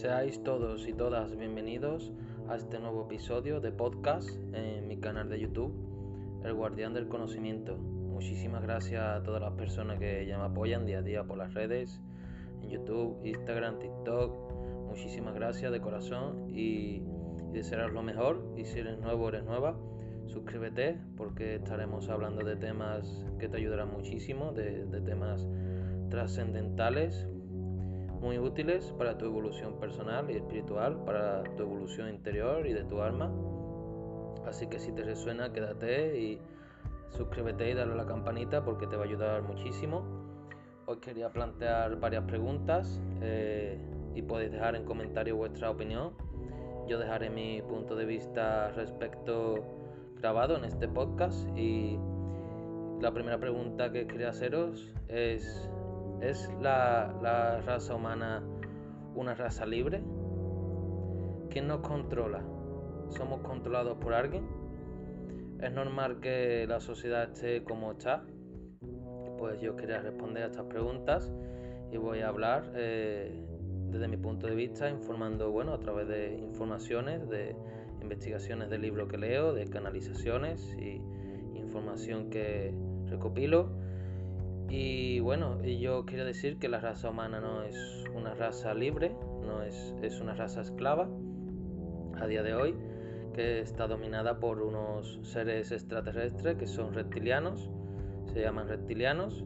Seáis todos y todas bienvenidos a este nuevo episodio de podcast en mi canal de YouTube, El Guardián del Conocimiento. Muchísimas gracias a todas las personas que ya me apoyan día a día por las redes, en YouTube, Instagram, TikTok. Muchísimas gracias de corazón y, desearos lo mejor. Y si eres nuevo o eres nueva, suscríbete porque estaremos hablando de temas que te ayudarán muchísimo, de temas trascendentales muy útiles para tu evolución personal y espiritual, para tu evolución interior y de tu alma. Así que si te resuena, quédate y suscríbete y dale a la campanita porque te va a ayudar muchísimo. Hoy quería plantear varias preguntas eh, y podéis dejar en comentarios vuestra opinión. Yo dejaré mi punto de vista respecto grabado en este podcast y la primera pregunta que quería haceros es ¿Es la, raza humana una raza libre? ¿Quién nos controla? ¿Somos controlados por alguien? ¿Es normal que la sociedad esté como está? Pues yo quería responder a estas preguntas y voy a hablar eh, desde mi punto de vista, informando, bueno, a través de informaciones, de investigaciones de libros que leo, de canalizaciones y información que recopilo y bueno, yo quiero decir que la raza humana no es una raza libre, no es, es una raza esclava a día de hoy, que está dominada por unos seres extraterrestres que son reptilianos, se llaman reptilianos,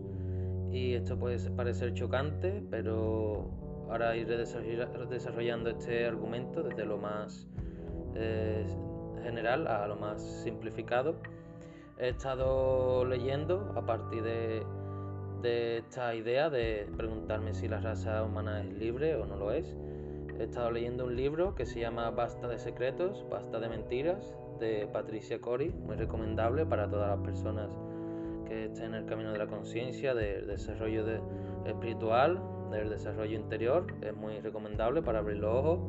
y esto puede parecer chocante, pero ahora iré desarrollando este argumento desde lo más eh, general a lo más simplificado. He estado leyendo a partir de de esta idea de preguntarme si la raza humana es libre o no lo es. He estado leyendo un libro que se llama Basta de secretos, basta de mentiras, de Patricia Cori, muy recomendable para todas las personas que estén en el camino de la conciencia, del desarrollo espiritual, del desarrollo interior. Es muy recomendable para abrir los ojos.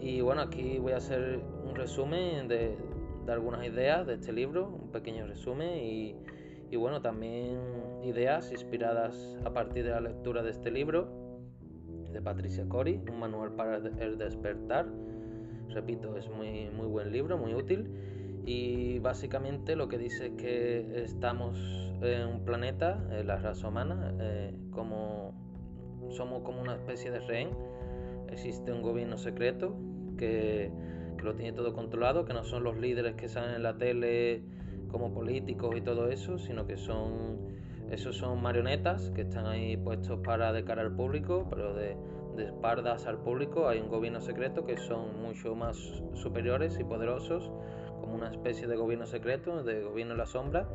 Y bueno, aquí voy a hacer un resumen de, de algunas ideas de este libro, un pequeño resumen y y bueno, también ideas inspiradas a partir de la lectura de este libro de Patricia Cori, un manual para el despertar. Repito, es muy, muy buen libro, muy útil. Y básicamente lo que dice es que estamos en un planeta, en la raza humana, eh, como somos como una especie de rehén. Existe un gobierno secreto que, que lo tiene todo controlado, que no son los líderes que salen en la tele como políticos y todo eso, sino que son esos son marionetas que están ahí puestos para de cara al público, pero de, de espaldas al público. Hay un gobierno secreto que son mucho más superiores y poderosos, como una especie de gobierno secreto, de gobierno en la sombra,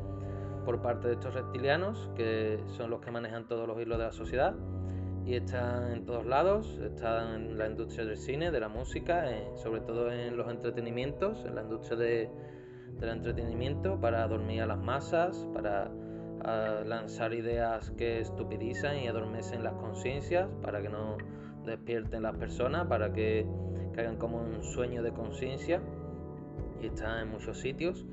por parte de estos reptilianos, que son los que manejan todos los hilos de la sociedad. Y están en todos lados, están en la industria del cine, de la música, sobre todo en los entretenimientos, en la industria de del entretenimiento para dormir a las masas, para lanzar ideas que estupidizan y adormecen las conciencias, para que no despierten las personas, para que caigan como un sueño de conciencia y está en muchos sitios.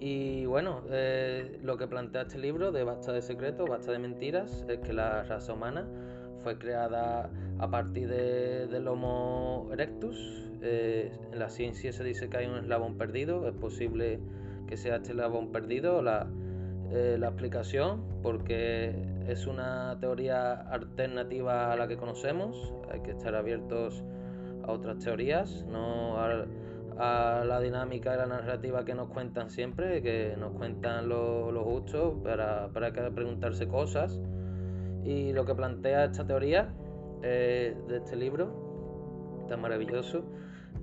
Y bueno, eh, lo que plantea este libro de Basta de Secretos, Basta de Mentiras, es que la raza humana fue creada a partir de, del Homo erectus, eh, en la ciencia se dice que hay un eslabón perdido, es posible que sea este eslabón perdido la, eh, la explicación, porque es una teoría alternativa a la que conocemos, hay que estar abiertos a otras teorías, no a, la dinámica y la narrativa que nos cuentan siempre, que nos cuentan los lo justos para, para preguntarse cosas. Y lo que plantea esta teoría eh, de este libro tan maravilloso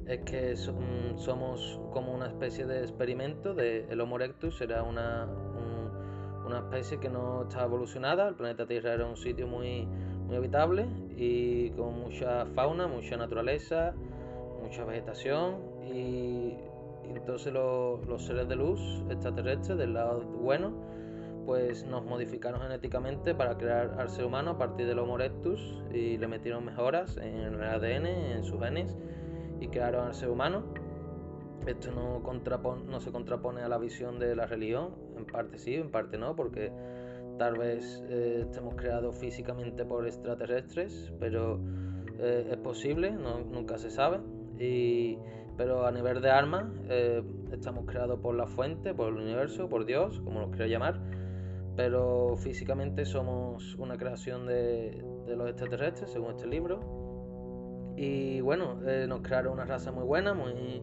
es que somos como una especie de experimento de el Homo erectus, era una, una especie que no está evolucionada, el planeta Tierra era un sitio muy, muy habitable y con mucha fauna, mucha naturaleza, mucha vegetación. Y, entonces los seres de luz extraterrestres del lado bueno pues nos modificaron genéticamente para crear al ser humano a partir del Homo erectus y le metieron mejoras en el ADN, en sus genes y crearon al ser humano. Esto no, no se contrapone a la visión de la religión, en parte sí, en parte no, porque tal vez eh, estemos creados físicamente por extraterrestres, pero Eh, es posible, nunca se sabe. Y, pero a nivel de armas, eh, estamos creados por la fuente, por el universo, por Dios, como lo quiero llamar. Pero físicamente somos una creación de, los extraterrestres, según este libro. Y bueno, eh, nos crearon una raza muy buena, muy,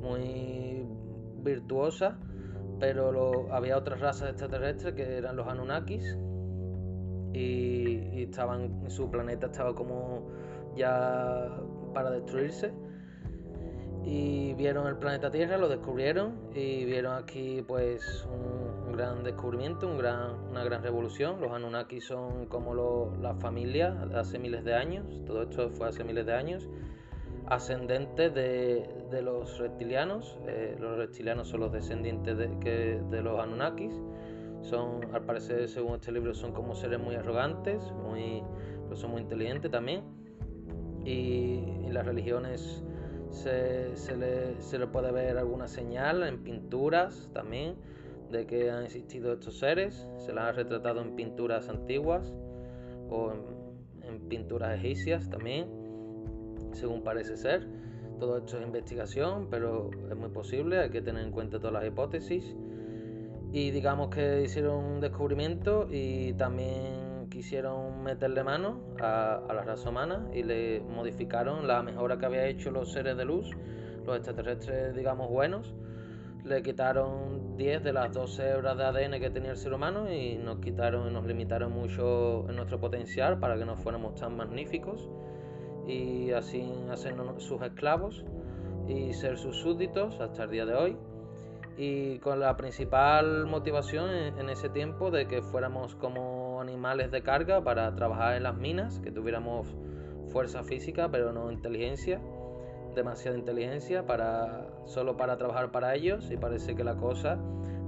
muy virtuosa. Pero había otras razas extraterrestres que eran los Anunnakis. Y, y estaban, su planeta estaba como ya para destruirse y vieron el planeta Tierra, lo descubrieron y vieron aquí pues un, gran descubrimiento, una gran revolución. Los Anunnaki son como lo, la familia de hace miles de años, todo esto fue hace miles de años, ascendentes de, los reptilianos. Eh, los reptilianos son los descendientes de los Anunnakis. Son, al parecer, según este libro, son como seres muy arrogantes, muy, pero son muy inteligentes también. Y, y las religiones se, le, puede ver alguna señal en pinturas también de que han existido estos seres. Se las ha retratado en pinturas antiguas o en, pinturas egipcias también, según parece ser. Todo esto es investigación, pero es muy posible, hay que tener en cuenta todas las hipótesis. Y digamos que hicieron un descubrimiento y también quisieron meterle mano a, la raza humana y le modificaron la mejora que había hecho los seres de luz, los extraterrestres, digamos, buenos. Le quitaron 10 de las 12 hebras de ADN que tenía el ser humano y nos quitaron y nos limitaron mucho en nuestro potencial para que no fuéramos tan magníficos y así hacernos sus esclavos y ser sus súbditos hasta el día de hoy y con la principal motivación en, ese tiempo de que fuéramos como animales de carga para trabajar en las minas, que tuviéramos fuerza física pero no inteligencia, demasiada inteligencia para solo para trabajar para ellos y parece que la cosa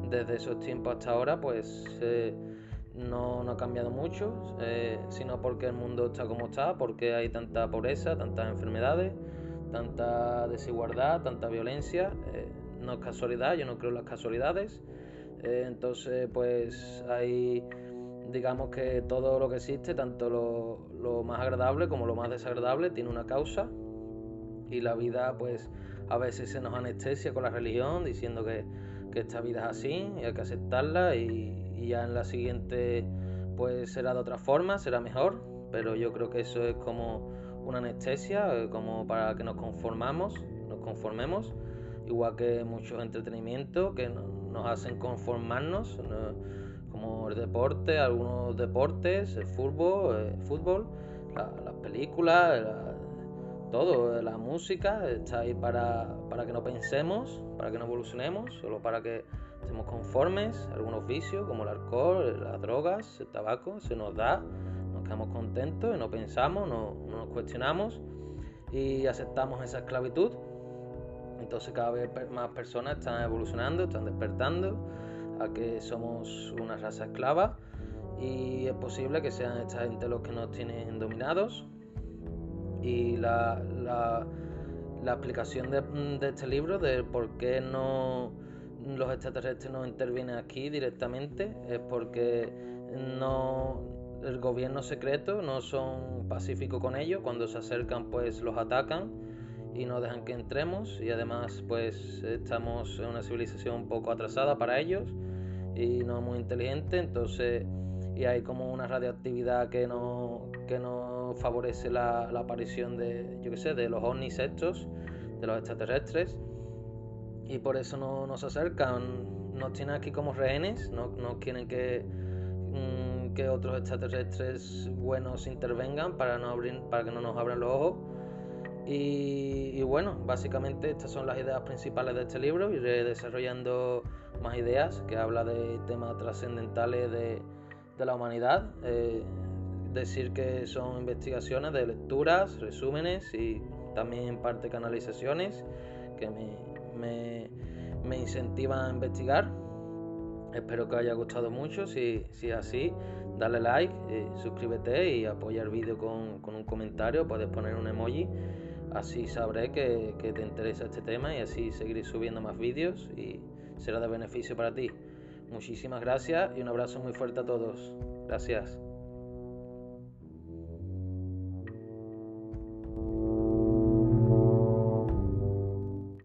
desde esos tiempos hasta ahora pues eh, no, no, ha cambiado mucho, eh, sino porque el mundo está como está, porque hay tanta pobreza, tantas enfermedades, tanta desigualdad, tanta violencia. Eh, no es casualidad, yo no creo en las casualidades. Entonces, pues hay, digamos que todo lo que existe, tanto lo, más agradable como lo más desagradable, tiene una causa. Y la vida, pues a veces se nos anestesia con la religión, diciendo que, esta vida es así y hay que aceptarla y, ya en la siguiente pues será de otra forma, será mejor, pero yo creo que eso es como una anestesia, eh, como para que nos conformamos, nos conformemos igual que muchos entretenimientos que nos hacen conformarnos, como el deporte, algunos deportes, el fútbol, el eh, fútbol las películas, todo, la música, está ahí para, para que no pensemos, para que no evolucionemos, solo para que estemos conformes, algunos vicios como el alcohol, las drogas, el tabaco, se nos da, nos quedamos contentos y no pensamos, no, no nos cuestionamos y aceptamos esa esclavitud. Entonces cada vez más personas están evolucionando, están despertando a que somos una raza esclava y es posible que sean esta gente los que nos tienen dominados. Y la, la, explicación de, este libro de por qué no los extraterrestres no intervienen aquí directamente es porque no el gobierno secreto no son pacíficos con ellos, cuando se acercan pues los atacan y no dejan que entremos y además pues estamos en una civilización un poco atrasada para ellos y no muy inteligente entonces y hay como una radioactividad que no que no favorece la, aparición de yo qué sé de los ovnis estos de los extraterrestres y por eso no nos acercan nos tienen aquí como rehenes no, no quieren que mm, que otros extraterrestres buenos intervengan para no abrir para que no nos abran los ojos y, bueno, básicamente estas son las ideas principales de este libro. Iré desarrollando más ideas que habla de temas trascendentales de, la humanidad. Eh, decir que son investigaciones de lecturas, resúmenes y también en parte canalizaciones que me, me, incentivan a investigar. Espero que haya gustado mucho. Si, si es así, dale like, eh, suscríbete y apoya el vídeo con, con un comentario. Puedes poner un emoji Así sabré que, te interesa este tema y así seguiré subiendo más vídeos y será de beneficio para ti. Muchísimas gracias y un abrazo muy fuerte a todos. Gracias.